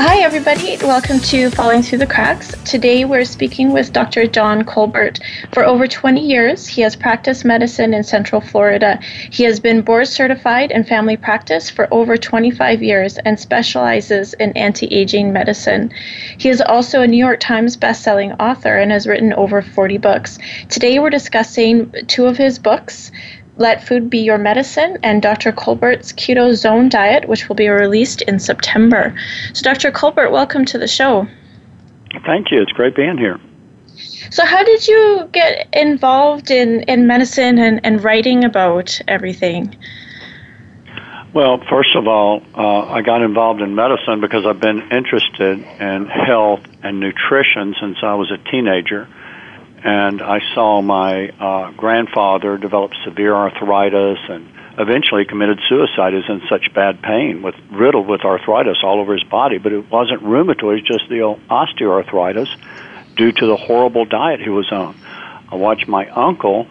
Hi, everybody. Welcome to Falling Through the Cracks. Today we're speaking with Dr. Don Colbert. For over 20 years, he has practiced medicine in Central Florida. He has been board certified in family practice for over 25 years and specializes in anti aging medicine. He is also a New York Times bestselling author and has written over 40 books. Today we're discussing two of his books. Let Food Be Your Medicine and Dr. Colbert's Keto Zone Diet, which will be released in September. So, Dr. Colbert, welcome to the show. Thank you. It's great being here. So, how did you get involved in, in medicine and, and writing about everything? Well, first of all, uh, I got involved in medicine because I've been interested in health and nutrition since I was a teenager and I saw my uh, grandfather develop severe arthritis and eventually committed suicide. Was in such bad pain, with riddled with arthritis all over his body. But it wasn't rheumatoid; just the osteoarthritis due to the horrible diet he was on. I watched my uncle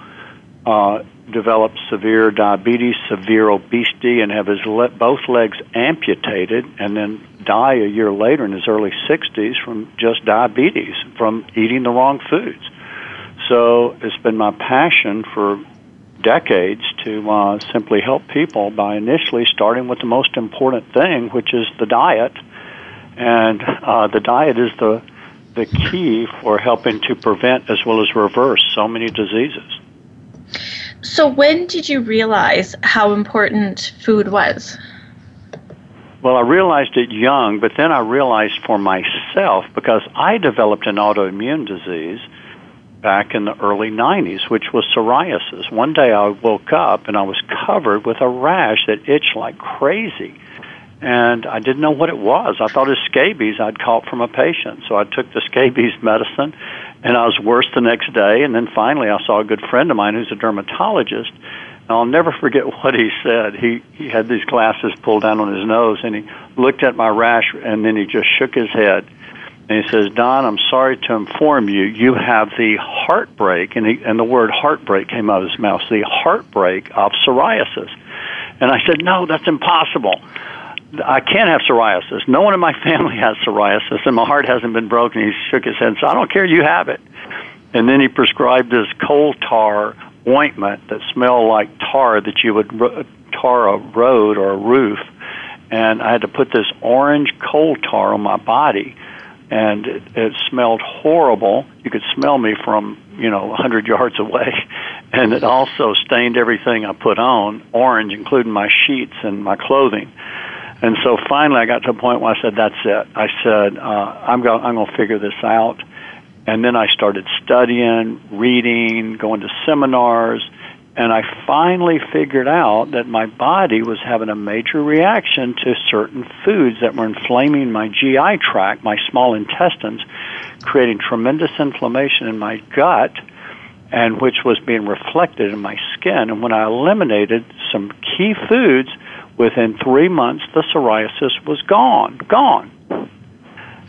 uh, develop severe diabetes, severe obesity, and have his le- both legs amputated, and then die a year later in his early 60s from just diabetes from eating the wrong foods. So it's been my passion for decades to uh, simply help people by initially starting with the most important thing, which is the diet. And uh, the diet is the the key for helping to prevent as well as reverse so many diseases. So, when did you realize how important food was? Well, I realized it young, but then I realized for myself because I developed an autoimmune disease back in the early 90s, which was psoriasis. One day I woke up and I was covered with a rash that itched like crazy. And I didn't know what it was. I thought it was scabies I'd caught from a patient. So I took the scabies medicine and I was worse the next day. And then finally I saw a good friend of mine who's a dermatologist. And I'll never forget what he said. He, he had these glasses pulled down on his nose and he looked at my rash and then he just shook his head and he says, Don, I'm sorry to inform you, you have the heartbreak, and, he, and the word heartbreak came out of his mouth, the heartbreak of psoriasis. And I said, no, that's impossible. I can't have psoriasis. No one in my family has psoriasis, and my heart hasn't been broken. He shook his head and said, I don't care, you have it. And then he prescribed this coal tar ointment that smelled like tar that you would tar a road or a roof. And I had to put this orange coal tar on my body and it, it smelled horrible. You could smell me from you know a hundred yards away, and it also stained everything I put on orange, including my sheets and my clothing. And so finally, I got to a point where I said, "That's it." I said, uh, "I'm going. I'm going to figure this out." And then I started studying, reading, going to seminars, and I finally figured out that my body was having a major reaction to certain foods that were inflaming my GI tract, my small intestines, creating tremendous inflammation in my gut, and which was being reflected in my skin. And when I eliminated some key foods, within three months, the psoriasis was gone, gone.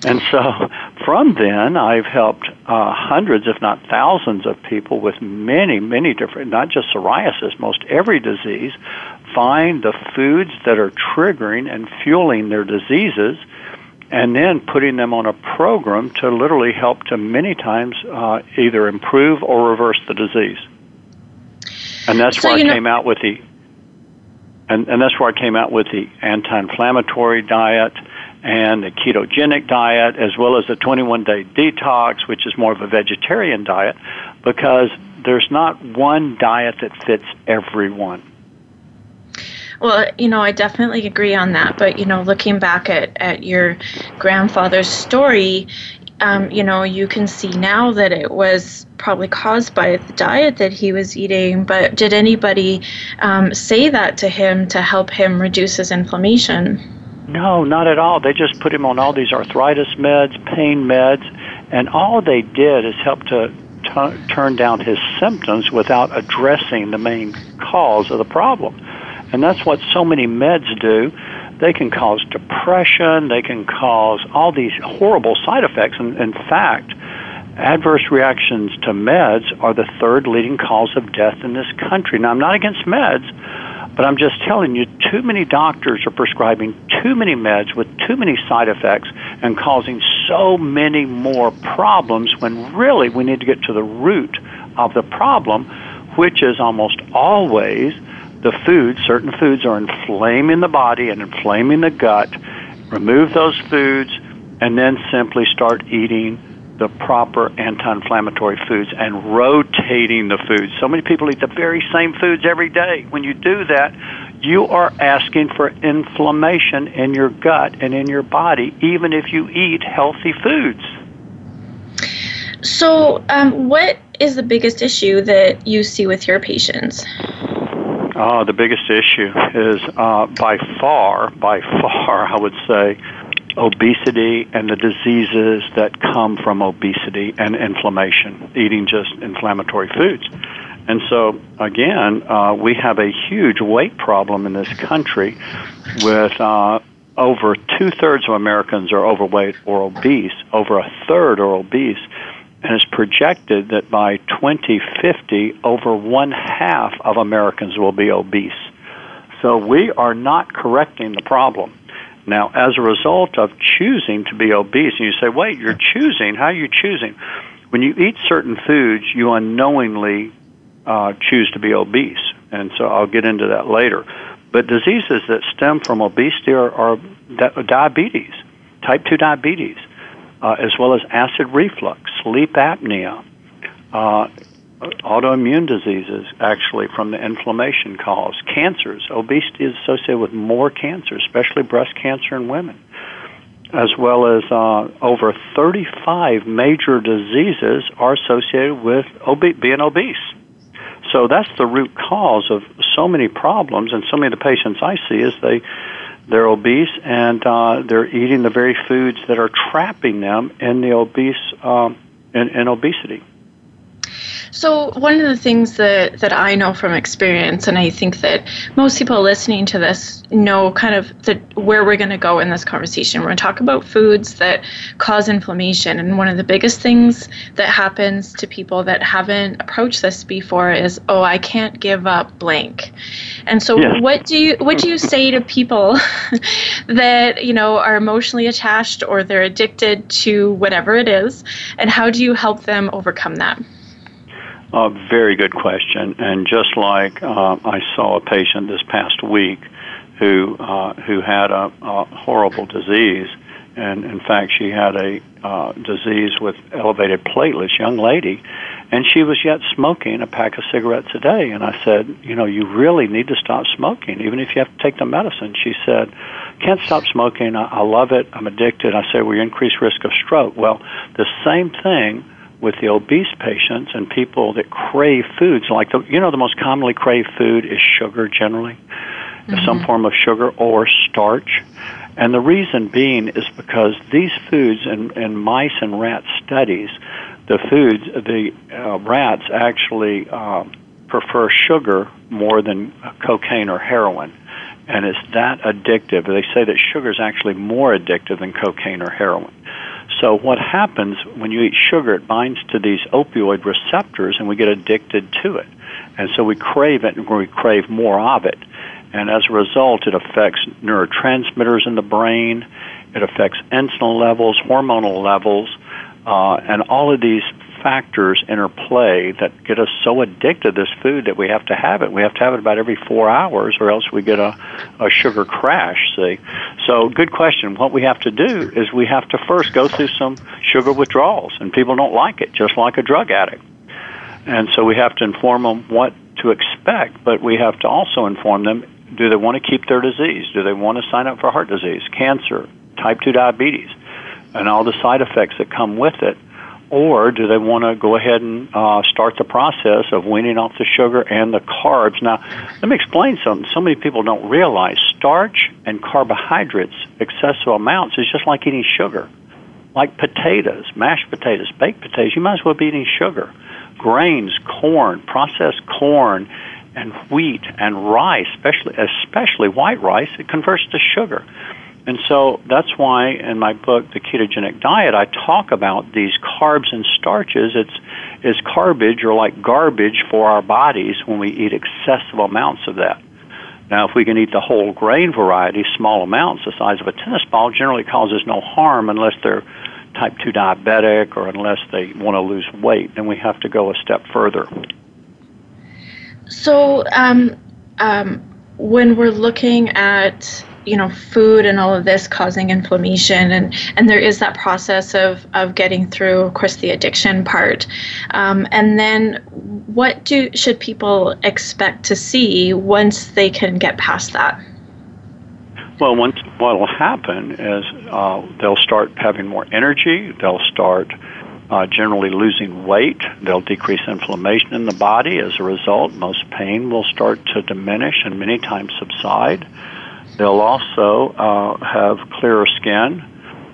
And so from then, I've helped uh, hundreds, if not thousands, of people with many, many different, not just psoriasis, most every disease, find the foods that are triggering and fueling their diseases, and then putting them on a program to literally help to many times uh, either improve or reverse the disease. And that's so, where I know- came out with the and, and that's where I came out with the anti-inflammatory diet and the ketogenic diet, as well as the 21-day detox, which is more of a vegetarian diet, because there's not one diet that fits everyone. Well, you know, I definitely agree on that. But, you know, looking back at, at your grandfather's story, um, you know, you can see now that it was probably caused by the diet that he was eating. But did anybody um, say that to him to help him reduce his inflammation? No, not at all. They just put him on all these arthritis meds, pain meds, and all they did is help to t- turn down his symptoms without addressing the main cause of the problem. And that's what so many meds do. They can cause depression, they can cause all these horrible side effects. And in fact, adverse reactions to meds are the third leading cause of death in this country. Now, I'm not against meds, but I'm just telling you, too many doctors are prescribing too many meds with too many side effects and causing so many more problems when really we need to get to the root of the problem, which is almost always the foods, certain foods are inflaming the body and inflaming the gut. Remove those foods and then simply start eating the proper anti-inflammatory foods and rotating the foods. So many people eat the very same foods every day. When you do that, you are asking for inflammation in your gut and in your body, even if you eat healthy foods. So, um, what is the biggest issue that you see with your patients? Uh, the biggest issue is uh, by far, by far, I would say, obesity and the diseases that come from obesity and inflammation, eating just inflammatory foods. And so, again, uh, we have a huge weight problem in this country with uh, over two thirds of Americans are overweight or obese, over a third are obese and it's projected that by 2050, over one half of Americans will be obese. So we are not correcting the problem. Now, as a result of choosing to be obese, and you say, wait, you're choosing, how are you choosing? When you eat certain foods, you unknowingly uh, choose to be obese. And so I'll get into that later. But diseases that stem from obesity are, are diabetes, type 2 diabetes uh, as well as acid reflux, sleep apnea, uh, autoimmune diseases, actually from the inflammation caused, cancers. Obesity is associated with more cancer, especially breast cancer in women, as well as uh, over 35 major diseases are associated with being obese. So that's the root cause of so many problems, and so many of the patients I see is they they're obese and uh, they're eating the very foods that are trapping them in the obese um, in, in obesity. So one of the things that, that I know from experience, and I think that most people listening to this know kind of the, where we're going to go in this conversation. We're going to talk about foods that cause inflammation, and one of the biggest things that happens to people that haven't approached this before is, oh, I can't give up blank. And so, yeah. what do you what do you say to people that you know are emotionally attached or they're addicted to whatever it is, and how do you help them overcome that? A very good question. And just like uh, I saw a patient this past week who uh, who had a, a horrible disease, and in fact she had a uh, disease with elevated platelets, young lady, and she was yet smoking a pack of cigarettes a day. And I said, you know, you really need to stop smoking, even if you have to take the medicine. She said, can't stop smoking. I, I love it. I'm addicted. I said, well, you increased risk of stroke. Well, the same thing with the obese patients and people that crave foods. Like the you know the most commonly craved food is sugar generally mm-hmm. some form of sugar or starch. And the reason being is because these foods in, in mice and rat studies the foods the uh, rats actually uh, prefer sugar more than cocaine or heroin. And it's that addictive. They say that sugar is actually more addictive than cocaine or heroin so what happens when you eat sugar, it binds to these opioid receptors and we get addicted to it. And so we crave it and we crave more of it. And as a result, it affects neurotransmitters in the brain, it affects insulin levels, hormonal levels, uh, and all of these factors interplay that get us so addicted to this food that we have to have it. We have to have it about every four hours, or else we get a, a sugar crash. See, so good question. What we have to do is we have to first go through some sugar withdrawals, and people don't like it, just like a drug addict. And so we have to inform them what to expect, but we have to also inform them do they want to keep their disease? Do they want to sign up for heart disease, cancer, type 2 diabetes, and all the side effects that come with it? Or do they want to go ahead and uh, start the process of weaning off the sugar and the carbs? Now, let me explain something. So many people don't realize starch and carbohydrates, excessive amounts, is just like eating sugar. Like potatoes, mashed potatoes, baked potatoes, you might as well be eating sugar. Grains, corn, processed corn, and wheat and rice, especially especially white rice, it converts to sugar. And so that's why in my book, The Ketogenic Diet, I talk about these carbs and starches. It's is garbage or like garbage for our bodies when we eat excessive amounts of that. Now, if we can eat the whole grain variety, small amounts, the size of a tennis ball, generally causes no harm unless they're type 2 diabetic or unless they want to lose weight. Then we have to go a step further. So, um, um, when we're looking at you know food and all of this causing inflammation and and there is that process of of getting through of course the addiction part um, and then what do should people expect to see once they can get past that well once what will happen is uh, they'll start having more energy they'll start uh, generally losing weight. They'll decrease inflammation in the body. As a result, most pain will start to diminish and many times subside. They'll also uh, have clearer skin,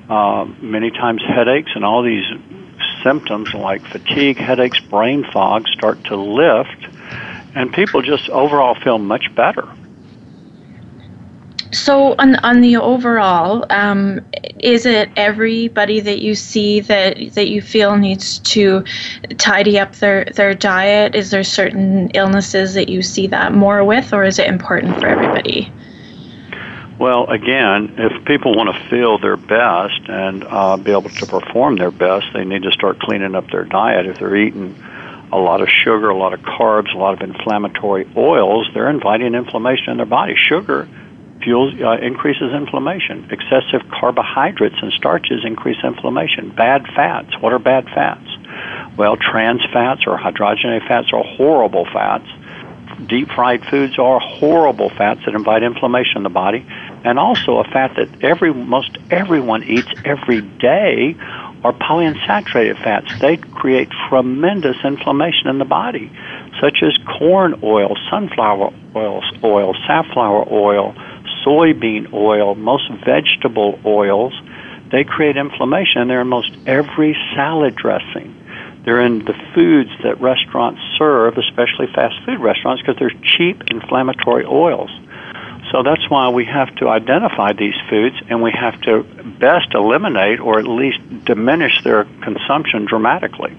uh, many times headaches, and all these symptoms like fatigue, headaches, brain fog start to lift, and people just overall feel much better. So on on the overall, um, is it everybody that you see that that you feel needs to tidy up their their diet? Is there certain illnesses that you see that more with, or is it important for everybody? Well, again, if people want to feel their best and uh, be able to perform their best, they need to start cleaning up their diet. If they're eating a lot of sugar, a lot of carbs, a lot of inflammatory oils, they're inviting inflammation in their body. Sugar fuels uh, increases inflammation. Excessive carbohydrates and starches increase inflammation. Bad fats. What are bad fats? Well, trans fats or hydrogenated fats are horrible fats. Deep fried foods are horrible fats that invite inflammation in the body, and also a fat that every most everyone eats every day are polyunsaturated fats. They create tremendous inflammation in the body, such as corn oil, sunflower oil, oil, safflower oil, soybean oil, most vegetable oils, they create inflammation. They're in most every salad dressing. They're in the foods that restaurants serve, especially fast food restaurants, because they're cheap inflammatory oils. So that's why we have to identify these foods and we have to best eliminate or at least diminish their consumption dramatically.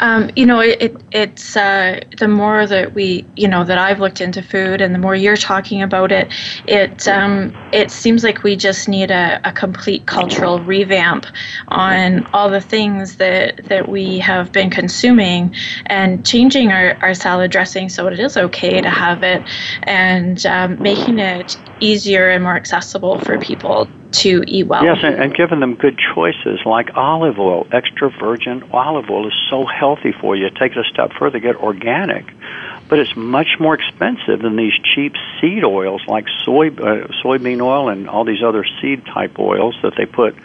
Um, you know, it, it it's uh, the more that we, you know, that I've looked into food, and the more you're talking about it, it um, it seems like we just need a, a complete cultural revamp on all the things that that we have been consuming, and changing our, our salad dressing so it is okay to have it, and um, making it easier and more accessible for people to eat well. Yes, and, and giving them good choices like olive oil. Extra virgin olive oil is so healthy for you. Take it a step further, get organic. But it's much more expensive than these cheap seed oils like soy uh, soybean oil and all these other seed type oils that they put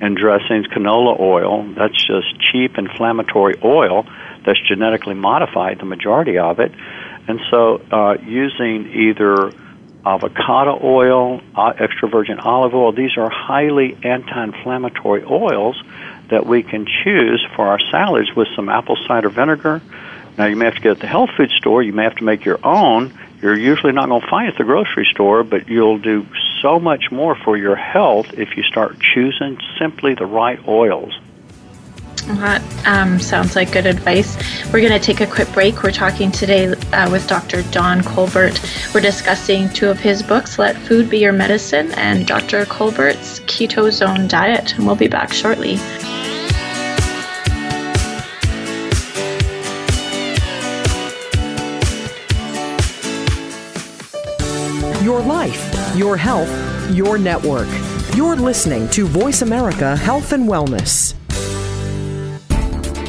in dressings. Canola oil, that's just cheap inflammatory oil that's genetically modified, the majority of it. And so uh, using either avocado oil, uh, extra virgin olive oil. These are highly anti inflammatory oils that we can choose for our salads with some apple cider vinegar. Now, you may have to get at the health food store, you may have to make your own. You're usually not going to find it at the grocery store, but you'll do so much more for your health if you start choosing simply the right oils. That um, sounds like good advice. We're going to take a quick break. We're talking today uh, with Dr. Don Colbert. We're discussing two of his books, Let Food Be Your Medicine and Dr. Colbert's Keto Zone Diet. And we'll be back shortly. Your life, your health, your network. You're listening to Voice America Health and Wellness.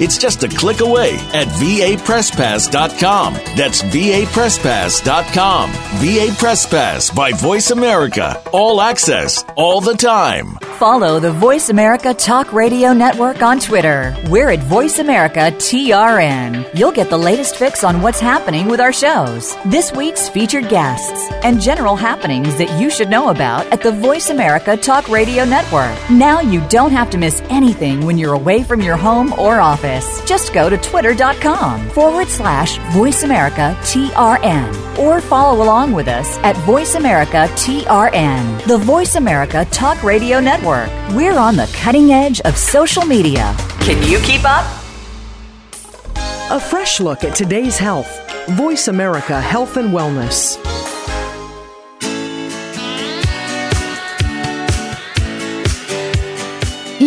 It's just a click away at vapresspass.com. That's vapresspass.com. VA Press Pass by Voice America. All access, all the time. Follow the Voice America Talk Radio Network on Twitter. We're at Voice America TRN. You'll get the latest fix on what's happening with our shows, this week's featured guests, and general happenings that you should know about at the Voice America Talk Radio Network. Now you don't have to miss anything when you're away from your home or office. Just go to twitter.com forward slash Voice America TRN or follow along with us at Voice America TRN, the Voice America Talk Radio Network. We're on the cutting edge of social media. Can you keep up? A fresh look at today's health. Voice America Health and Wellness.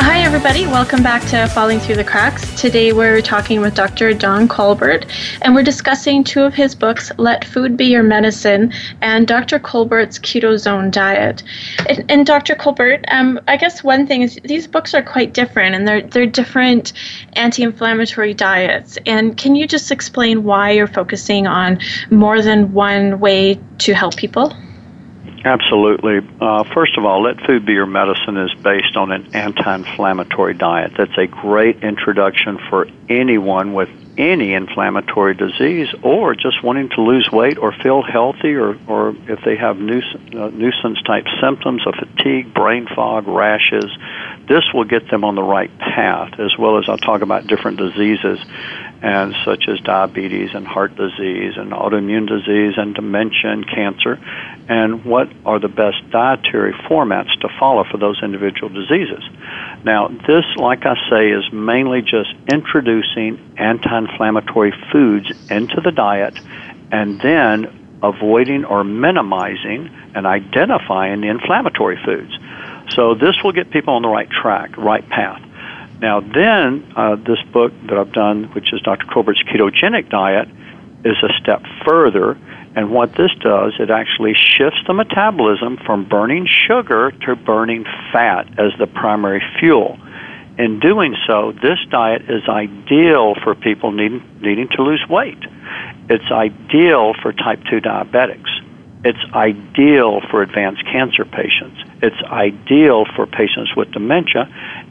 Hi, everybody. Welcome back to Falling Through the Cracks. Today we're talking with Dr. Don Colbert, and we're discussing two of his books, Let Food Be Your Medicine and Dr. Colbert's Keto Zone Diet. And, and Dr. Colbert, um, I guess one thing is these books are quite different, and they're, they're different anti inflammatory diets. And can you just explain why you're focusing on more than one way to help people? Absolutely. Uh, first of all, Let Food Be Your Medicine is based on an anti inflammatory diet. That's a great introduction for anyone with any inflammatory disease or just wanting to lose weight or feel healthy or, or if they have nuisance, uh, nuisance type symptoms of fatigue, brain fog, rashes. This will get them on the right path, as well as I'll talk about different diseases and such as diabetes and heart disease and autoimmune disease and dementia and cancer and what are the best dietary formats to follow for those individual diseases. Now, this, like I say, is mainly just introducing anti inflammatory foods into the diet and then avoiding or minimizing and identifying the inflammatory foods. So, this will get people on the right track, right path. Now, then, uh, this book that I've done, which is Dr. Colbert's Ketogenic Diet, is a step further. And what this does, it actually shifts the metabolism from burning sugar to burning fat as the primary fuel. In doing so, this diet is ideal for people needing, needing to lose weight. It's ideal for type 2 diabetics. It's ideal for advanced cancer patients. It's ideal for patients with dementia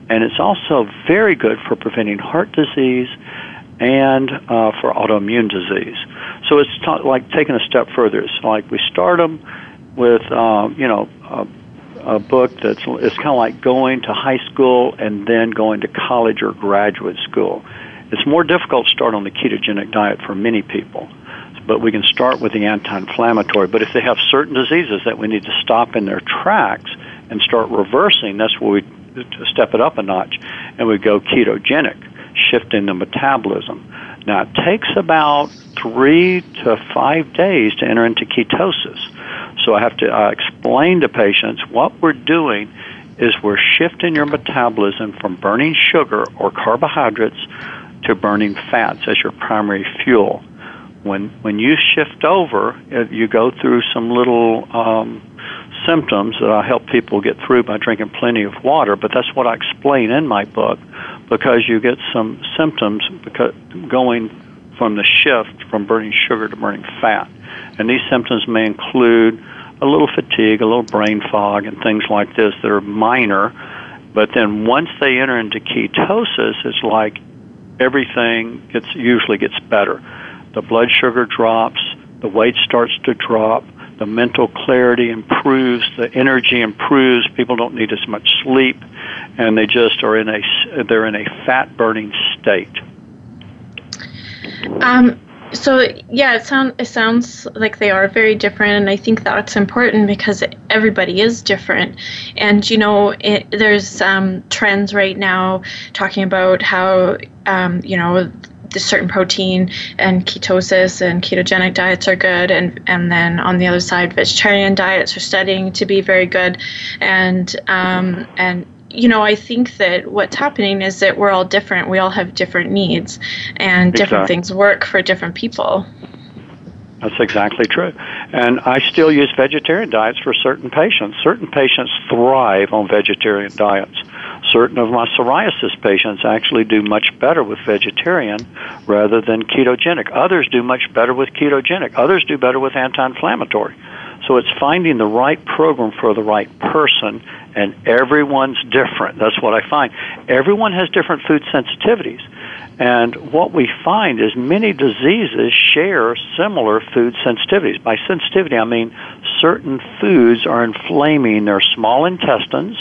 and it's also very good for preventing heart disease and uh, for autoimmune disease. So it's like taking a step further. It's like we start them with, uh, you know, a, a book that's it's kind of like going to high school and then going to college or graduate school. It's more difficult to start on the ketogenic diet for many people but we can start with the anti-inflammatory. But if they have certain diseases that we need to stop in their tracks and start reversing, that's where we step it up a notch, and we go ketogenic, shifting the metabolism. Now it takes about three to five days to enter into ketosis. So I have to uh, explain to patients what we're doing is we're shifting your metabolism from burning sugar or carbohydrates to burning fats as your primary fuel. When when you shift over, uh, you go through some little um, symptoms that I help people get through by drinking plenty of water. But that's what I explain in my book, because you get some symptoms because going from the shift from burning sugar to burning fat, and these symptoms may include a little fatigue, a little brain fog, and things like this that are minor. But then once they enter into ketosis, it's like everything gets usually gets better. The blood sugar drops, the weight starts to drop, the mental clarity improves, the energy improves. People don't need as much sleep, and they just are in a they're in a fat burning state. Um, so yeah, it sounds it sounds like they are very different, and I think that's important because everybody is different. And you know, it, there's um, trends right now talking about how um, you know certain protein and ketosis and ketogenic diets are good and and then on the other side vegetarian diets are studying to be very good and um, and you know, I think that what's happening is that we're all different. We all have different needs, and different exactly. things work for different people. That's exactly true. And I still use vegetarian diets for certain patients. Certain patients thrive on vegetarian diets. Certain of my psoriasis patients actually do much better with vegetarian rather than ketogenic. Others do much better with ketogenic. Others do better with anti inflammatory. So it's finding the right program for the right person, and everyone's different. That's what I find. Everyone has different food sensitivities. And what we find is many diseases share similar food sensitivities. By sensitivity, I mean certain foods are inflaming their small intestines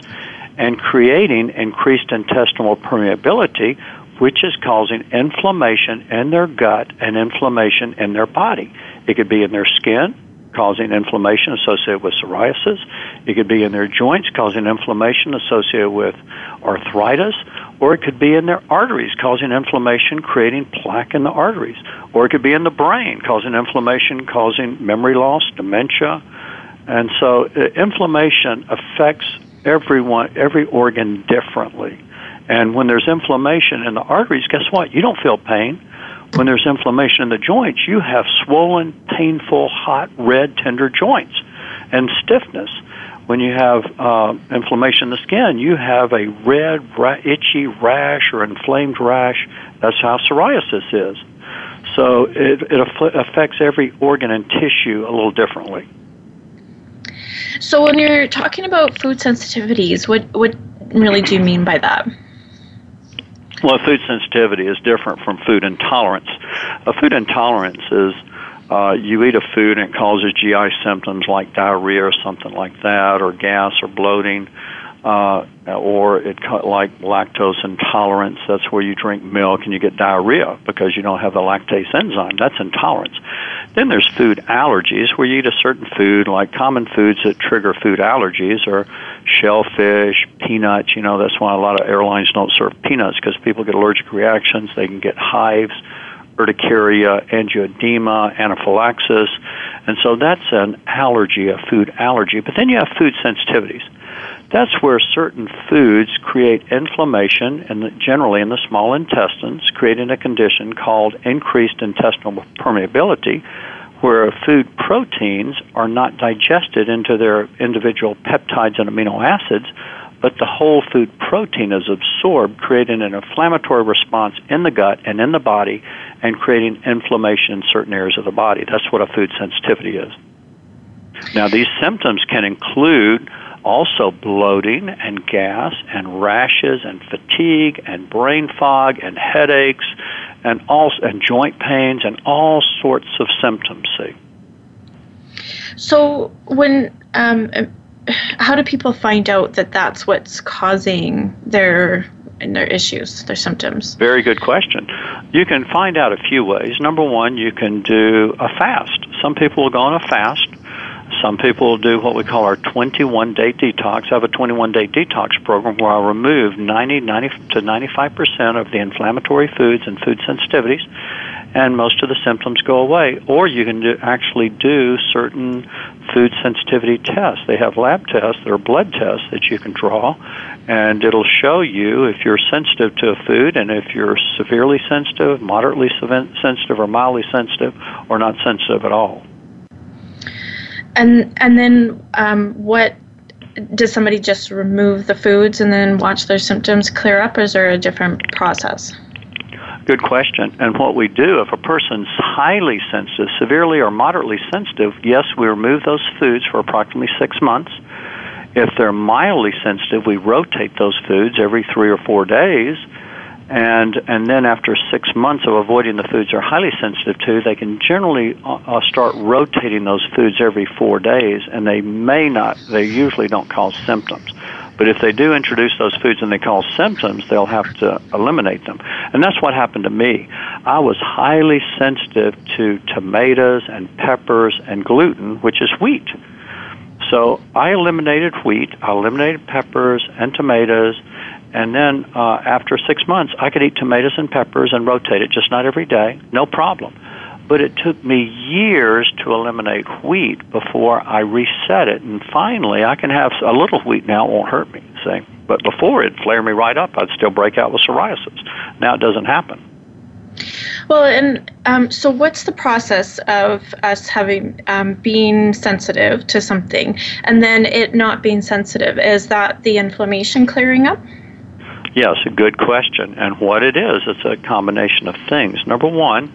and creating increased intestinal permeability, which is causing inflammation in their gut and inflammation in their body. It could be in their skin, causing inflammation associated with psoriasis. It could be in their joints, causing inflammation associated with arthritis. Or it could be in their arteries, causing inflammation, creating plaque in the arteries. Or it could be in the brain, causing inflammation, causing memory loss, dementia. And so uh, inflammation affects everyone, every organ differently. And when there's inflammation in the arteries, guess what? You don't feel pain. When there's inflammation in the joints, you have swollen, painful, hot, red, tender joints and stiffness. When you have uh, inflammation in the skin, you have a red, ra- itchy rash or inflamed rash. That's how psoriasis is. So it, it affects every organ and tissue a little differently. So when you're talking about food sensitivities, what what really do you mean by that? Well, food sensitivity is different from food intolerance. A food intolerance is uh, you eat a food and it causes GI symptoms like diarrhea or something like that, or gas or bloating, uh, or it like lactose intolerance. That's where you drink milk and you get diarrhea because you don't have the lactase enzyme. That's intolerance. Then there's food allergies where you eat a certain food, like common foods that trigger food allergies, or shellfish, peanuts. You know that's why a lot of airlines don't serve peanuts because people get allergic reactions. They can get hives urticaria, angioedema, anaphylaxis. And so that's an allergy, a food allergy. But then you have food sensitivities. That's where certain foods create inflammation, and generally in the small intestines, creating a condition called increased intestinal permeability, where food proteins are not digested into their individual peptides and amino acids, but the whole food protein is absorbed, creating an inflammatory response in the gut and in the body, and creating inflammation in certain areas of the body. That's what a food sensitivity is. Now, these symptoms can include also bloating and gas and rashes and fatigue and brain fog and headaches and all and joint pains and all sorts of symptoms. See. So when um, how do people find out that that's what's causing their and their issues, their symptoms? Very good question. You can find out a few ways. Number one, you can do a fast. Some people will go on a fast. Some people do what we call our 21 day detox. I have a 21 day detox program where I remove 90, 90 to 95% of the inflammatory foods and food sensitivities and most of the symptoms go away. Or you can do, actually do certain food sensitivity tests. They have lab tests that are blood tests that you can draw, and it'll show you if you're sensitive to a food and if you're severely sensitive, moderately sensitive, or mildly sensitive, or not sensitive at all. And and then um, what does somebody just remove the foods and then watch their symptoms clear up, or is there a different process? Good question. And what we do, if a person's highly sensitive, severely or moderately sensitive, yes, we remove those foods for approximately six months. If they're mildly sensitive, we rotate those foods every three or four days. And, and then after six months of avoiding the foods they're highly sensitive to, they can generally uh, uh start rotating those foods every four days, and they may not, they usually don't cause symptoms. But if they do introduce those foods and they cause symptoms, they'll have to eliminate them. And that's what happened to me. I was highly sensitive to tomatoes and peppers and gluten, which is wheat. So I eliminated wheat, I eliminated peppers and tomatoes, and then uh, after six months, I could eat tomatoes and peppers and rotate it, just not every day, no problem but it took me years to eliminate wheat before I reset it. And finally, I can have a little wheat now; it won't hurt me. See, but before it'd flare me right up. I'd still break out with psoriasis. Now it doesn't happen. Well, and um, so what's the process of us having um, being sensitive to something and then it not being sensitive? Is that the inflammation clearing up? Yes, a good question. And what it is, it's a combination of things. Number one,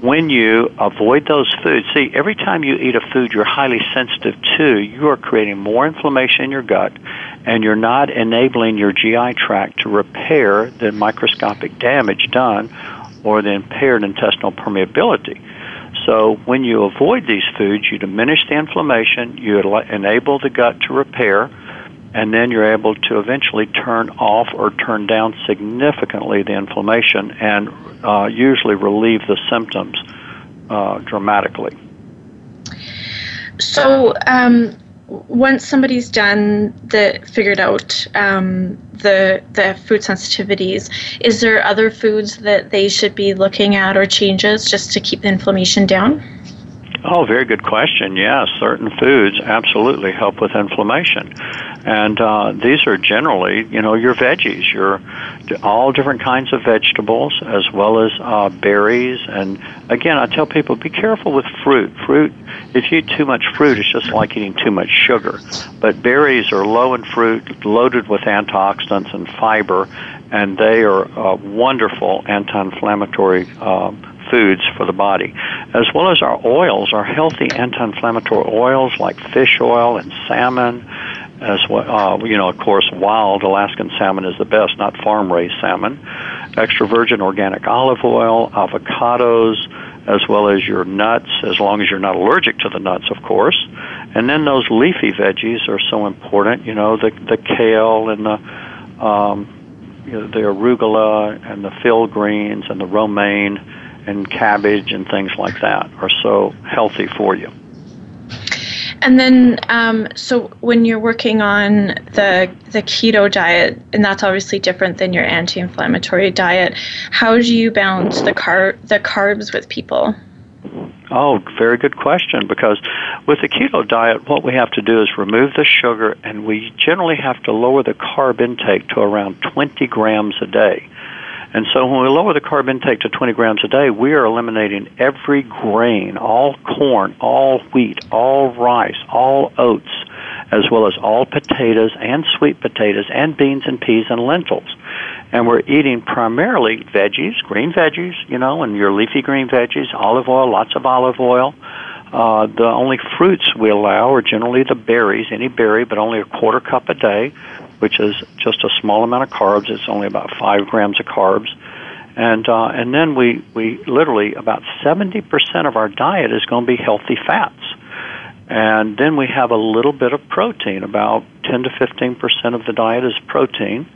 when you avoid those foods, see, every time you eat a food you're highly sensitive to, you are creating more inflammation in your gut, and you're not enabling your GI tract to repair the microscopic damage done or the impaired intestinal permeability. So when you avoid these foods, you diminish the inflammation, you enable the gut to repair, and then you're able to eventually turn off or turn down significantly the inflammation and uh, usually relieve the symptoms uh, dramatically. So, um, once somebody's done the figured out um, the the food sensitivities, is there other foods that they should be looking at or changes just to keep the inflammation down? Oh, very good question. Yes, certain foods absolutely help with inflammation, and uh, these are generally, you know, your veggies, your all different kinds of vegetables, as well as uh, berries. And again, I tell people be careful with fruit. Fruit, if you eat too much fruit, it's just like eating too much sugar. But berries are low in fruit, loaded with antioxidants and fiber, and they are uh, wonderful anti-inflammatory. Um, foods for the body, as well as our oils, our healthy anti-inflammatory oils like fish oil and salmon, as well. Uh, you know, of course, wild Alaskan salmon is the best, not farm-raised salmon. Extra virgin organic olive oil, avocados, as well as your nuts, as long as you're not allergic to the nuts, of course. And then those leafy veggies are so important. You know, the the kale and the um, you know, the arugula and the field greens and the romaine and cabbage and things like that are so healthy for you. And then, um, so when you're working on the the keto diet, and that's obviously different than your anti-inflammatory diet, how do you balance the car the carbs with people? Oh, very good question. Because with the keto diet, what we have to do is remove the sugar, and we generally have to lower the carb intake to around 20 grams a day. And so when we lower the carb intake to 20 grams a day, we are eliminating every grain, all corn, all wheat, all rice, all oats, as well as all potatoes and sweet potatoes and beans and peas and lentils. And we're eating primarily veggies, green veggies, you know, and your leafy green veggies, olive oil, lots of olive oil. Uh, the only fruits we allow are generally the berries, any berry, but only a quarter cup a day which is just a small amount of carbs. It's only about five grams of carbs. And, uh, and then we, we literally, about 70% of our diet is going to be healthy fats. And then we have a little bit of protein, about 10 to 15% of the diet is protein.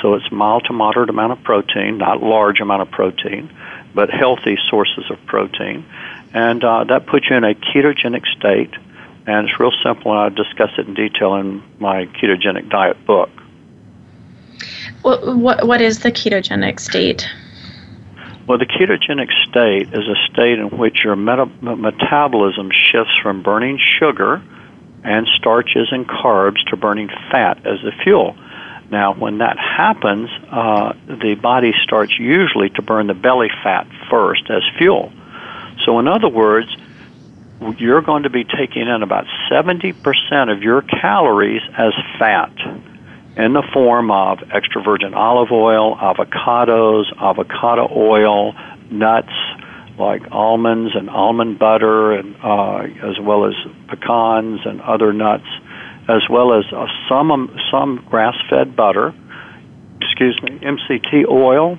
So it's mild to moderate amount of protein, not large amount of protein, but healthy sources of protein. And uh, that puts you in a ketogenic state. And it's real simple, and I discuss it in detail in my ketogenic diet book. What, what, what is the ketogenic state? Well, the ketogenic state is a state in which your meta- metabolism shifts from burning sugar and starches and carbs to burning fat as the fuel. Now, when that happens, uh, the body starts usually to burn the belly fat first as fuel. So, in other words, you're going to be taking in about 70% of your calories as fat in the form of extra virgin olive oil, avocados, avocado oil, nuts like almonds and almond butter, and uh, as well as pecans and other nuts, as well as uh, some some grass-fed butter. Excuse me, MCT oil,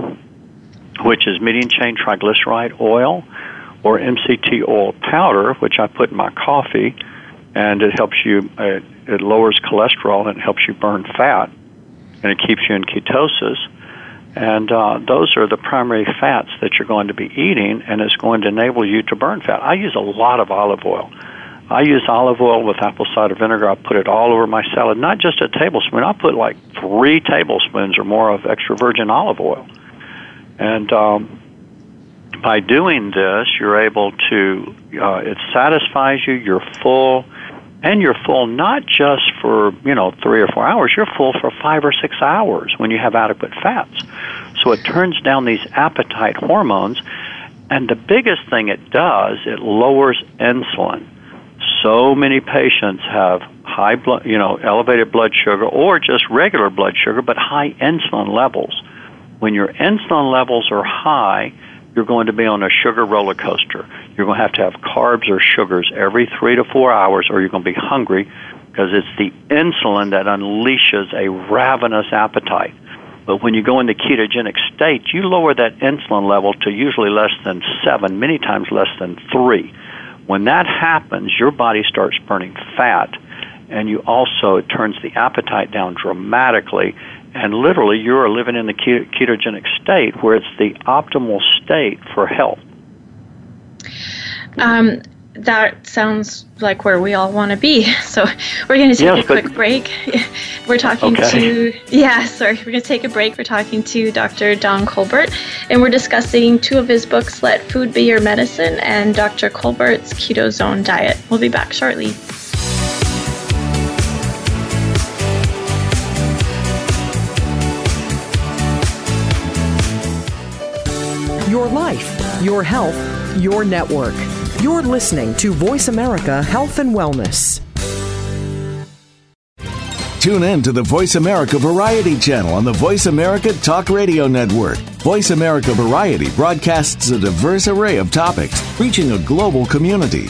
which is medium chain triglyceride oil, or MCT oil powder, which I put in my coffee, and it helps you. It, it lowers cholesterol and it helps you burn fat, and it keeps you in ketosis. And uh, those are the primary fats that you're going to be eating, and it's going to enable you to burn fat. I use a lot of olive oil. I use olive oil with apple cider vinegar. I put it all over my salad, not just a tablespoon. I put like three tablespoons or more of extra virgin olive oil. And um, by doing this, you're able to, uh, it satisfies you, you're full, and you're full not just for, you know, three or four hours, you're full for five or six hours when you have adequate fats. So it turns down these appetite hormones, and the biggest thing it does, it lowers insulin. So many patients have high blood, you know, elevated blood sugar or just regular blood sugar, but high insulin levels. When your insulin levels are high, you're going to be on a sugar roller coaster. You're going to have to have carbs or sugars every three to four hours, or you're going to be hungry because it's the insulin that unleashes a ravenous appetite. But when you go into ketogenic state, you lower that insulin level to usually less than seven, many times less than three. When that happens, your body starts burning fat, and you also it turns the appetite down dramatically, and literally you are living in the ketogenic state where it's the optimal state for health. Um, that sounds like where we all want to be. So we're going to take yes, a quick break. We're talking okay. to, yeah, sorry, we're going to take a break. We're talking to Dr. Don Colbert, and we're discussing two of his books, Let Food Be Your Medicine and Dr. Colbert's Keto Zone Diet. We'll be back shortly. Your health, your network. You're listening to Voice America Health and Wellness. Tune in to the Voice America Variety channel on the Voice America Talk Radio Network. Voice America Variety broadcasts a diverse array of topics, reaching a global community.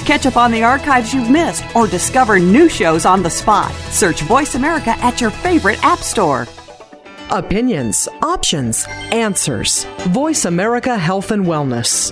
Catch up on the archives you've missed or discover new shows on the spot. Search Voice America at your favorite app store. Opinions, options, answers. Voice America Health and Wellness.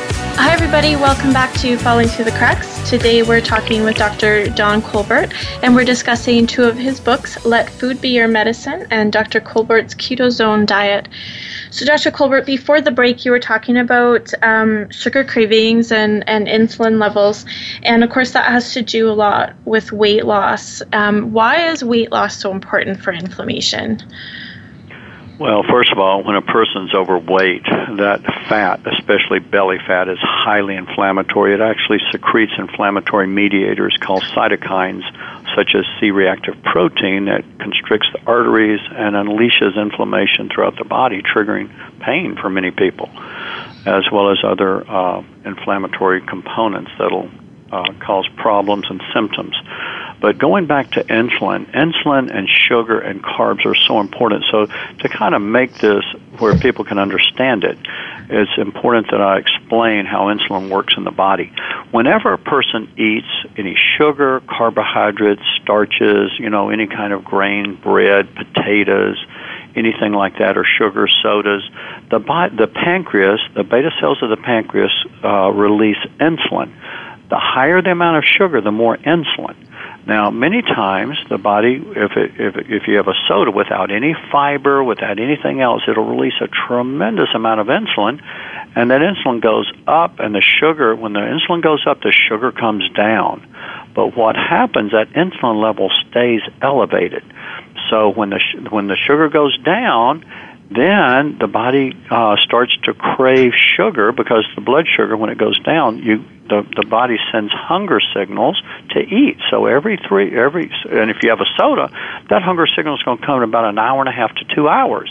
Hi, everybody. Welcome back to Falling Through the Cracks. Today we're talking with Dr. Don Colbert, and we're discussing two of his books, Let Food Be Your Medicine and Dr. Colbert's Keto Zone Diet. So, Dr. Colbert, before the break, you were talking about um, sugar cravings and, and insulin levels, and of course, that has to do a lot with weight loss. Um, why is weight loss so important for inflammation? Well, first of all, when a person's overweight, that fat, especially belly fat, is highly inflammatory. It actually secretes inflammatory mediators called cytokines, such as C reactive protein, that constricts the arteries and unleashes inflammation throughout the body, triggering pain for many people, as well as other uh, inflammatory components that'll uh, cause problems and symptoms. But going back to insulin, insulin and sugar and carbs are so important. So to kind of make this where people can understand it, it's important that I explain how insulin works in the body. Whenever a person eats any sugar, carbohydrates, starches, you know, any kind of grain, bread, potatoes, anything like that, or sugar, sodas, the the pancreas, the beta cells of the pancreas uh, release insulin. The higher the amount of sugar, the more insulin. Now, many times the body, if it, if if you have a soda without any fiber, without anything else, it'll release a tremendous amount of insulin, and that insulin goes up, and the sugar, when the insulin goes up, the sugar comes down. But what happens? That insulin level stays elevated. So when the when the sugar goes down, then the body uh, starts to crave sugar because the blood sugar, when it goes down, you the, the body sends hunger signals to eat. So every three, every, and if you have a soda, that hunger signal is going to come in about an hour and a half to two hours.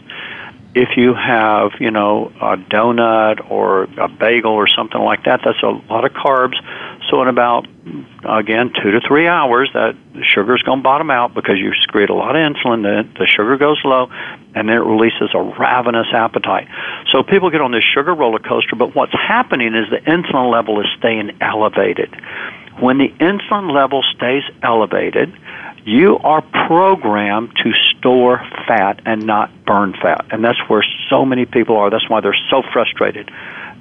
If you have, you know, a donut or a bagel or something like that, that's a lot of carbs. So in about, again, two to three hours, that sugar is going to bottom out because you secrete a lot of insulin. The, the sugar goes low, and then it releases a ravenous appetite. So people get on this sugar roller coaster, but what's happening is the insulin level is staying elevated. When the insulin level stays elevated, you are programmed to store fat and not burn fat. And that's where so many people are. That's why they're so frustrated.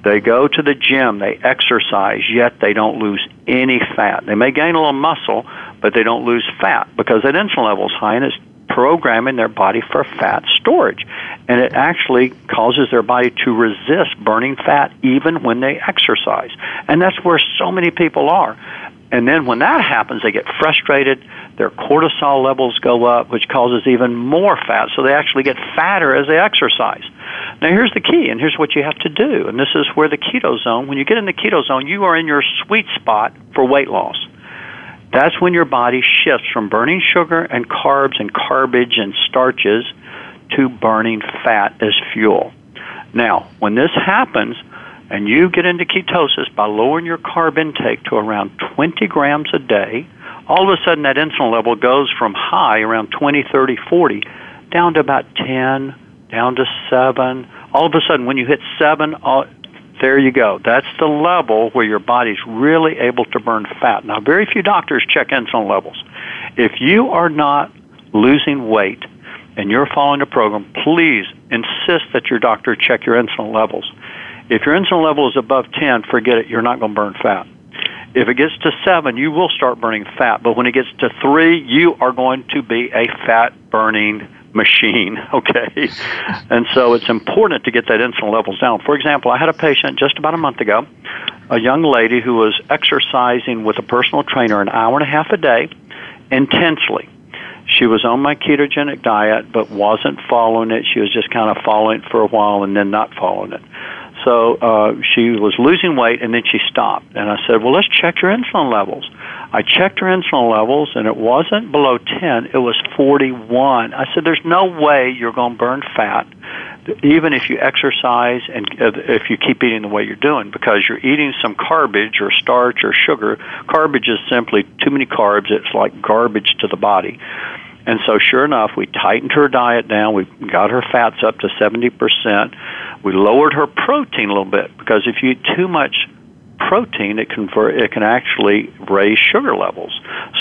They go to the gym, they exercise, yet they don't lose any fat. They may gain a little muscle, but they don't lose fat because that insulin level is high and it's programming their body for fat storage. And it actually causes their body to resist burning fat even when they exercise. And that's where so many people are. And then when that happens, they get frustrated. Their cortisol levels go up, which causes even more fat. So they actually get fatter as they exercise. Now, here's the key, and here's what you have to do. And this is where the keto zone, when you get in the keto zone, you are in your sweet spot for weight loss. That's when your body shifts from burning sugar and carbs and garbage and starches to burning fat as fuel. Now, when this happens, and you get into ketosis by lowering your carb intake to around 20 grams a day, all of a sudden that insulin level goes from high around 20, 30, 40 down to about 10, down to 7. All of a sudden, when you hit 7, all, there you go. That's the level where your body's really able to burn fat. Now, very few doctors check insulin levels. If you are not losing weight and you're following a program, please insist that your doctor check your insulin levels. If your insulin level is above 10, forget it, you're not going to burn fat. If it gets to 7, you will start burning fat, but when it gets to 3, you are going to be a fat burning machine, okay? And so it's important to get that insulin levels down. For example, I had a patient just about a month ago, a young lady who was exercising with a personal trainer an hour and a half a day intensely. She was on my ketogenic diet but wasn't following it. She was just kind of following it for a while and then not following it. So uh, she was losing weight and then she stopped. And I said, Well, let's check your insulin levels. I checked her insulin levels and it wasn't below 10, it was 41. I said, There's no way you're going to burn fat, even if you exercise and uh, if you keep eating the way you're doing, because you're eating some garbage or starch or sugar. Garbage is simply too many carbs, it's like garbage to the body. And so, sure enough, we tightened her diet down. We got her fats up to 70%. We lowered her protein a little bit because if you eat too much protein, it can it can actually raise sugar levels.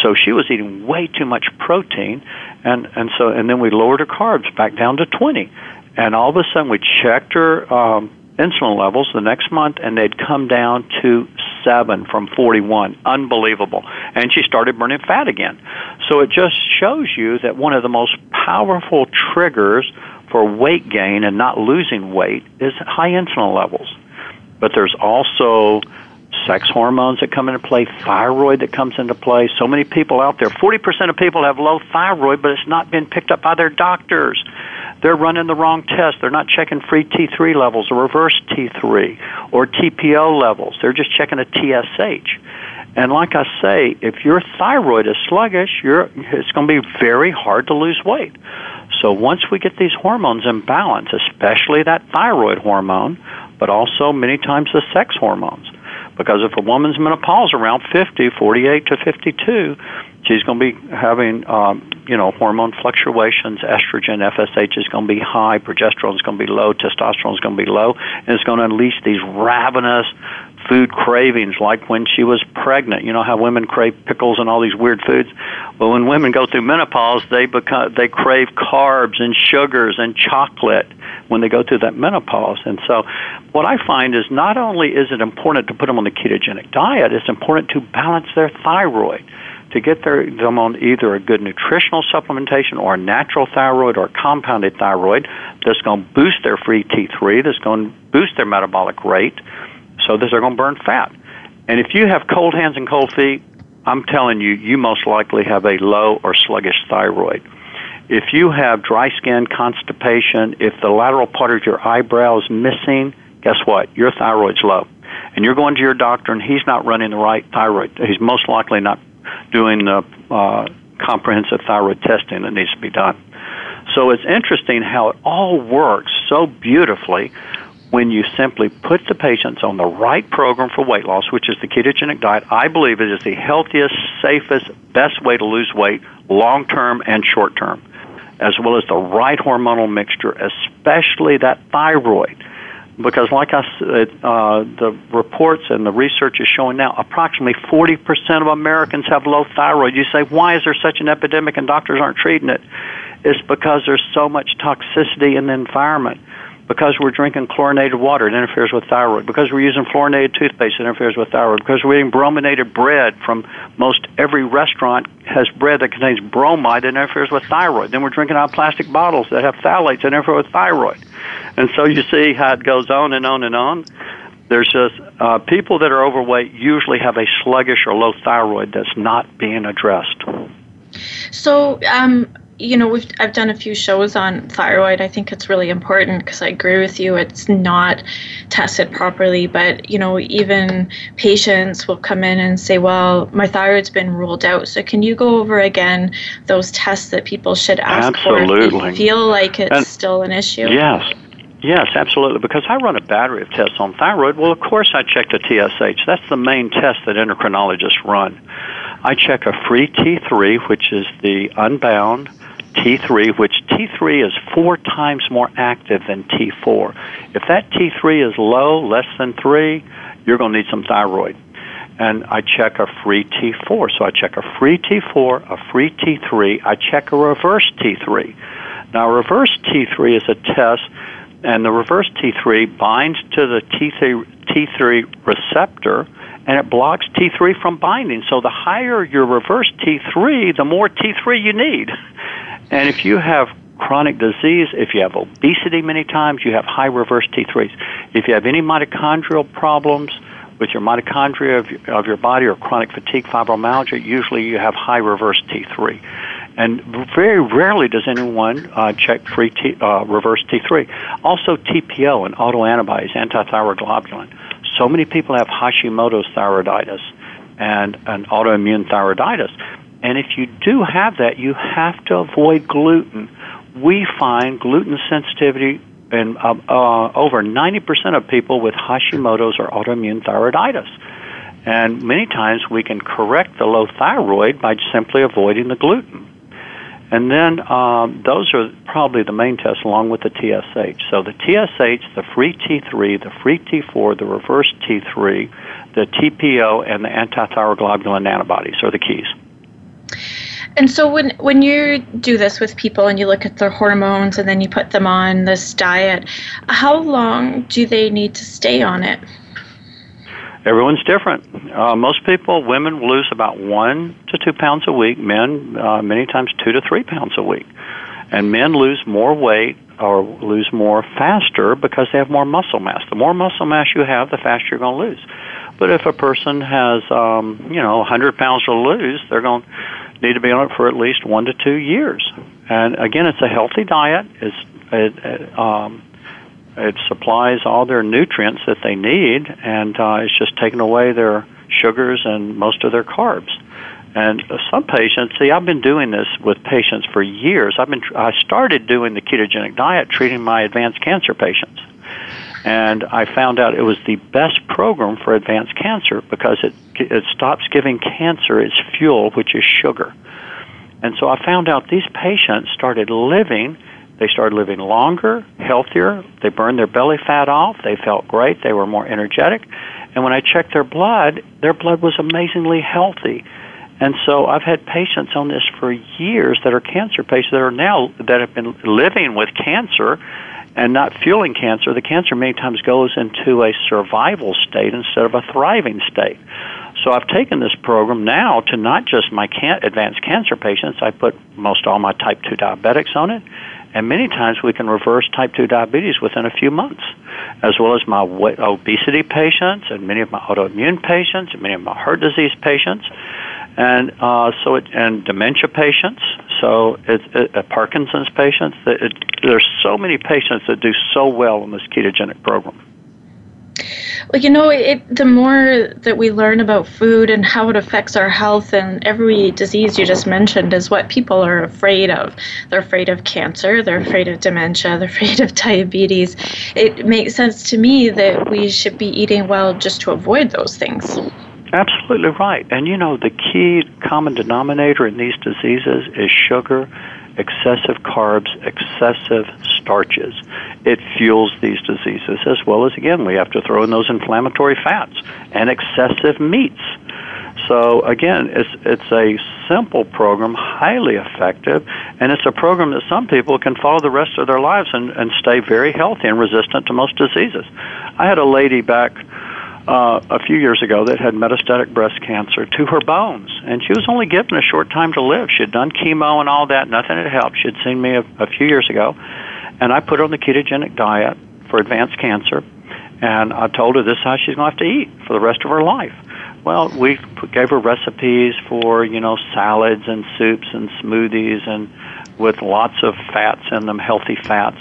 So she was eating way too much protein, and and so and then we lowered her carbs back down to 20, and all of a sudden we checked her um, insulin levels the next month, and they'd come down to seven from 41. Unbelievable, and she started burning fat again. So it just shows you that one of the most powerful triggers for weight gain and not losing weight is high insulin levels. But there's also sex hormones that come into play, thyroid that comes into play. So many people out there, 40% of people have low thyroid, but it's not been picked up by their doctors. They're running the wrong test. They're not checking free T3 levels or reverse T3 or TPO levels. They're just checking a TSH. And like I say, if your thyroid is sluggish, you're, it's going to be very hard to lose weight. So once we get these hormones in balance, especially that thyroid hormone, but also many times the sex hormones, because if a woman's menopause around 50, 48 to 52, she's going to be having, um, you know, hormone fluctuations. Estrogen, FSH is going to be high. Progesterone is going to be low. Testosterone is going to be low. And it's going to unleash these ravenous food cravings like when she was pregnant. You know how women crave pickles and all these weird foods? Well, when women go through menopause, they become they crave carbs and sugars and chocolate when they go through that menopause. And so what I find is not only is it important to put them on the ketogenic diet, it's important to balance their thyroid to get their, them on either a good nutritional supplementation or a natural thyroid or compounded thyroid that's going to boost their free T3, that's going to boost their metabolic rate, so they're going to burn fat. And if you have cold hands and cold feet, I'm telling you, you most likely have a low or sluggish thyroid. If you have dry skin, constipation, if the lateral part of your eyebrow is missing, guess what? Your thyroid's low. And you're going to your doctor and he's not running the right thyroid. He's most likely not doing the uh, comprehensive thyroid testing that needs to be done. So it's interesting how it all works so beautifully when you simply put the patients on the right program for weight loss, which is the ketogenic diet, I believe it is the healthiest, safest, best way to lose weight long term and short term, as well as the right hormonal mixture, especially that thyroid. Because, like I said, uh, the reports and the research is showing now, approximately 40% of Americans have low thyroid. You say, why is there such an epidemic and doctors aren't treating it? It's because there's so much toxicity in the environment because we're drinking chlorinated water, it interferes with thyroid. Because we're using fluorinated toothpaste, it interferes with thyroid. Because we're eating brominated bread from most every restaurant has bread that contains bromide that interferes with thyroid. Then we're drinking out of plastic bottles that have phthalates that interfere with thyroid. And so you see how it goes on and on and on. There's just uh, people that are overweight usually have a sluggish or low thyroid that's not being addressed. So, um, you know, we've I've done a few shows on thyroid. I think it's really important because I agree with you. It's not tested properly, but you know, even patients will come in and say, "Well, my thyroid's been ruled out." So, can you go over again those tests that people should ask Absolutely. for if they feel like it's and, still an issue? Yes. Yes, absolutely. Because I run a battery of tests on thyroid. Well, of course, I check the TSH. That's the main test that endocrinologists run. I check a free T3, which is the unbound T3, which T3 is four times more active than T4. If that T3 is low, less than 3, you're going to need some thyroid. And I check a free T4. So I check a free T4, a free T3. I check a reverse T3. Now, reverse T3 is a test, and the reverse T3 binds to the T3, T3 receptor and it blocks T3 from binding. So the higher your reverse T3, the more T3 you need. And if you have chronic disease, if you have obesity many times, you have high reverse T3s. If you have any mitochondrial problems with your mitochondria of, of your body or chronic fatigue, fibromyalgia, usually you have high reverse T3. And very rarely does anyone uh, check free T, uh, reverse T3. Also, TPO and autoantibodies, antithyroid globulin. So many people have Hashimoto's thyroiditis and an autoimmune thyroiditis and if you do have that, you have to avoid gluten. We find gluten sensitivity in uh, uh, over 90% of people with Hashimoto's or autoimmune thyroiditis. And many times we can correct the low thyroid by simply avoiding the gluten. And then um, those are probably the main tests along with the TSH. So the TSH, the free T3, the free T4, the reverse T3, the TPO, and the antithyroglobulin antibodies are the keys. And so when when you do this with people and you look at their hormones and then you put them on this diet, how long do they need to stay on it? Everyone's different. Uh, most people, women lose about one to two pounds a week. Men, uh, many times, two to three pounds a week. And men lose more weight or lose more faster because they have more muscle mass. The more muscle mass you have, the faster you're going to lose. But if a person has, um, you know, 100 pounds to lose, they're going to need to be on it for at least one to two years. And again, it's a healthy diet. It's, it, it, um, it supplies all their nutrients that they need, and uh, it's just taking away their sugars and most of their carbs. And some patients, see, I've been doing this with patients for years. I've been, I started doing the ketogenic diet, treating my advanced cancer patients and I found out it was the best program for advanced cancer because it it stops giving cancer its fuel, which is sugar. And so I found out these patients started living. They started living longer, healthier. They burned their belly fat off. They felt great. They were more energetic. And when I checked their blood, their blood was amazingly healthy. And so I've had patients on this for years that are cancer patients that are now that have been living with cancer and not fueling cancer, the cancer many times goes into a survival state instead of a thriving state. So I've taken this program now to not just my can- advanced cancer patients, I put most all my type 2 diabetics on it, and many times we can reverse type 2 diabetes within a few months, as well as my obesity patients and many of my autoimmune patients and many of my heart disease patients and uh, so it, and dementia patients. So it's it, uh, Parkinson's patients. It, it, there's so many patients that do so well in this ketogenic program. Well, you know, it, the more that we learn about food and how it affects our health, and every disease you just mentioned is what people are afraid of. They're afraid of cancer, they're afraid of dementia, they're afraid of diabetes. It makes sense to me that we should be eating well just to avoid those things. Absolutely right. And you know, the key common denominator in these diseases is sugar, excessive carbs, excessive starches. It fuels these diseases as well as, again, we have to throw in those inflammatory fats and excessive meats. So again, it's it's a simple program, highly effective, and it's a program that some people can follow the rest of their lives and, and stay very healthy and resistant to most diseases. I had a lady back uh, a few years ago that had metastatic breast cancer to her bones, and she was only given a short time to live. She had done chemo and all that, nothing had helped. She had seen me a, a few years ago, and I put her on the ketogenic diet for advanced cancer, and I told her this is how she's going to have to eat for the rest of her life. Well, we gave her recipes for you know salads and soups and smoothies and with lots of fats in them, healthy fats.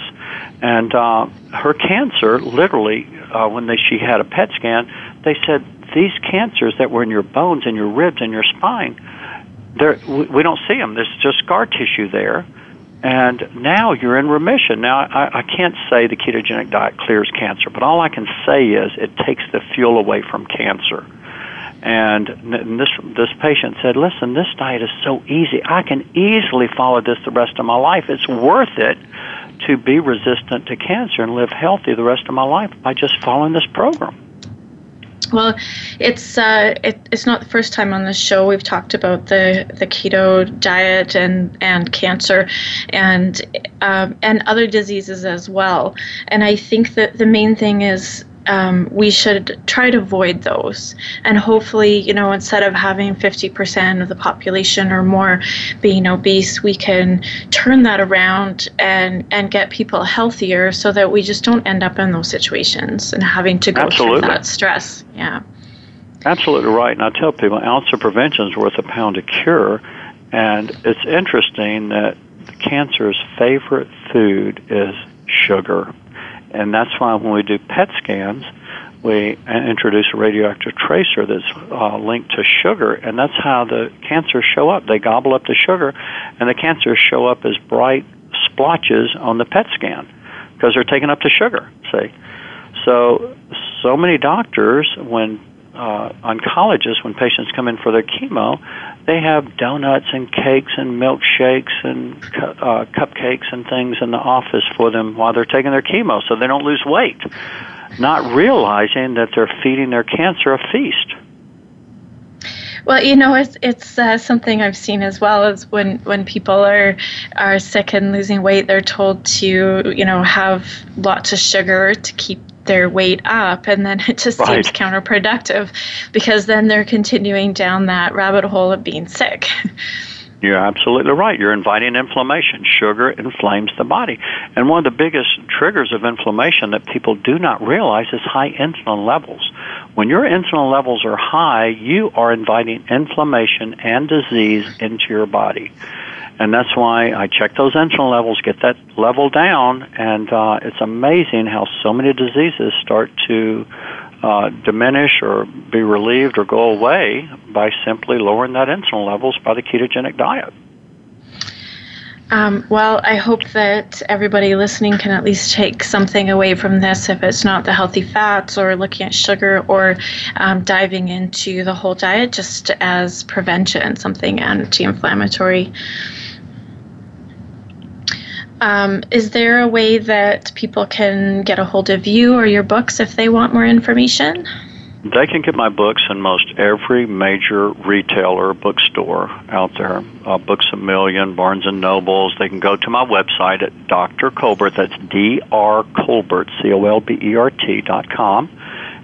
And uh, her cancer, literally, uh, when they, she had a PET scan, they said these cancers that were in your bones and your ribs and your spine, we don't see them. There's just scar tissue there. and now you're in remission. Now, I, I can't say the ketogenic diet clears cancer, but all I can say is it takes the fuel away from cancer. And this this patient said, "Listen, this diet is so easy. I can easily follow this the rest of my life. It's worth it to be resistant to cancer and live healthy the rest of my life by just following this program." Well, it's uh, it, it's not the first time on this show we've talked about the, the keto diet and, and cancer, and um, and other diseases as well. And I think that the main thing is um, we should try to avoid those. And hopefully, you know, instead of having 50% of the population or more being obese, we can turn that around and, and get people healthier so that we just don't end up in those situations and having to go Absolutely. through that stress. Yeah. Absolutely right. And I tell people, ounce of prevention is worth a pound of cure. And it's interesting that cancer's favorite food is sugar and that's why when we do PET scans, we introduce a radioactive tracer that's uh, linked to sugar, and that's how the cancers show up. They gobble up the sugar, and the cancers show up as bright splotches on the PET scan because they're taking up the sugar. See, so so many doctors when uh, oncologists, when patients come in for their chemo, they have donuts and cakes and milkshakes and cu- uh, cupcakes and things in the office for them while they're taking their chemo so they don't lose weight, not realizing that they're feeding their cancer a feast. Well, you know, it's it's uh, something I've seen as well as when when people are are sick and losing weight, they're told to you know have lots of sugar to keep their weight up and then it just right. seems counterproductive because then they're continuing down that rabbit hole of being sick You're absolutely right. You're inviting inflammation. Sugar inflames the body. And one of the biggest triggers of inflammation that people do not realize is high insulin levels. When your insulin levels are high, you are inviting inflammation and disease into your body and that's why I check those insulin levels, get that level down, and uh, it's amazing how so many diseases start to uh, diminish or be relieved or go away by simply lowering that insulin levels by the ketogenic diet. Um, well, I hope that everybody listening can at least take something away from this if it's not the healthy fats or looking at sugar or um, diving into the whole diet just as prevention, something anti inflammatory. Um, is there a way that people can get a hold of you or your books if they want more information? They can get my books in most every major retailer bookstore out there. Uh, Books a Million, Barnes and Nobles. They can go to my website at Dr. Colbert. That's D R Colbert C O L B E R T dot com,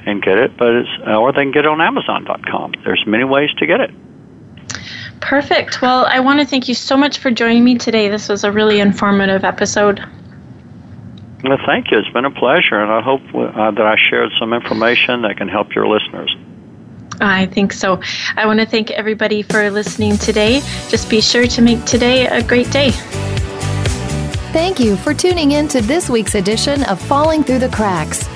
and get it. But it's or they can get it on Amazon dot com. There's many ways to get it. Perfect. Well, I want to thank you so much for joining me today. This was a really informative episode. Well, thank you. It's been a pleasure, and I hope uh, that I shared some information that can help your listeners. I think so. I want to thank everybody for listening today. Just be sure to make today a great day. Thank you for tuning in to this week's edition of Falling Through the Cracks.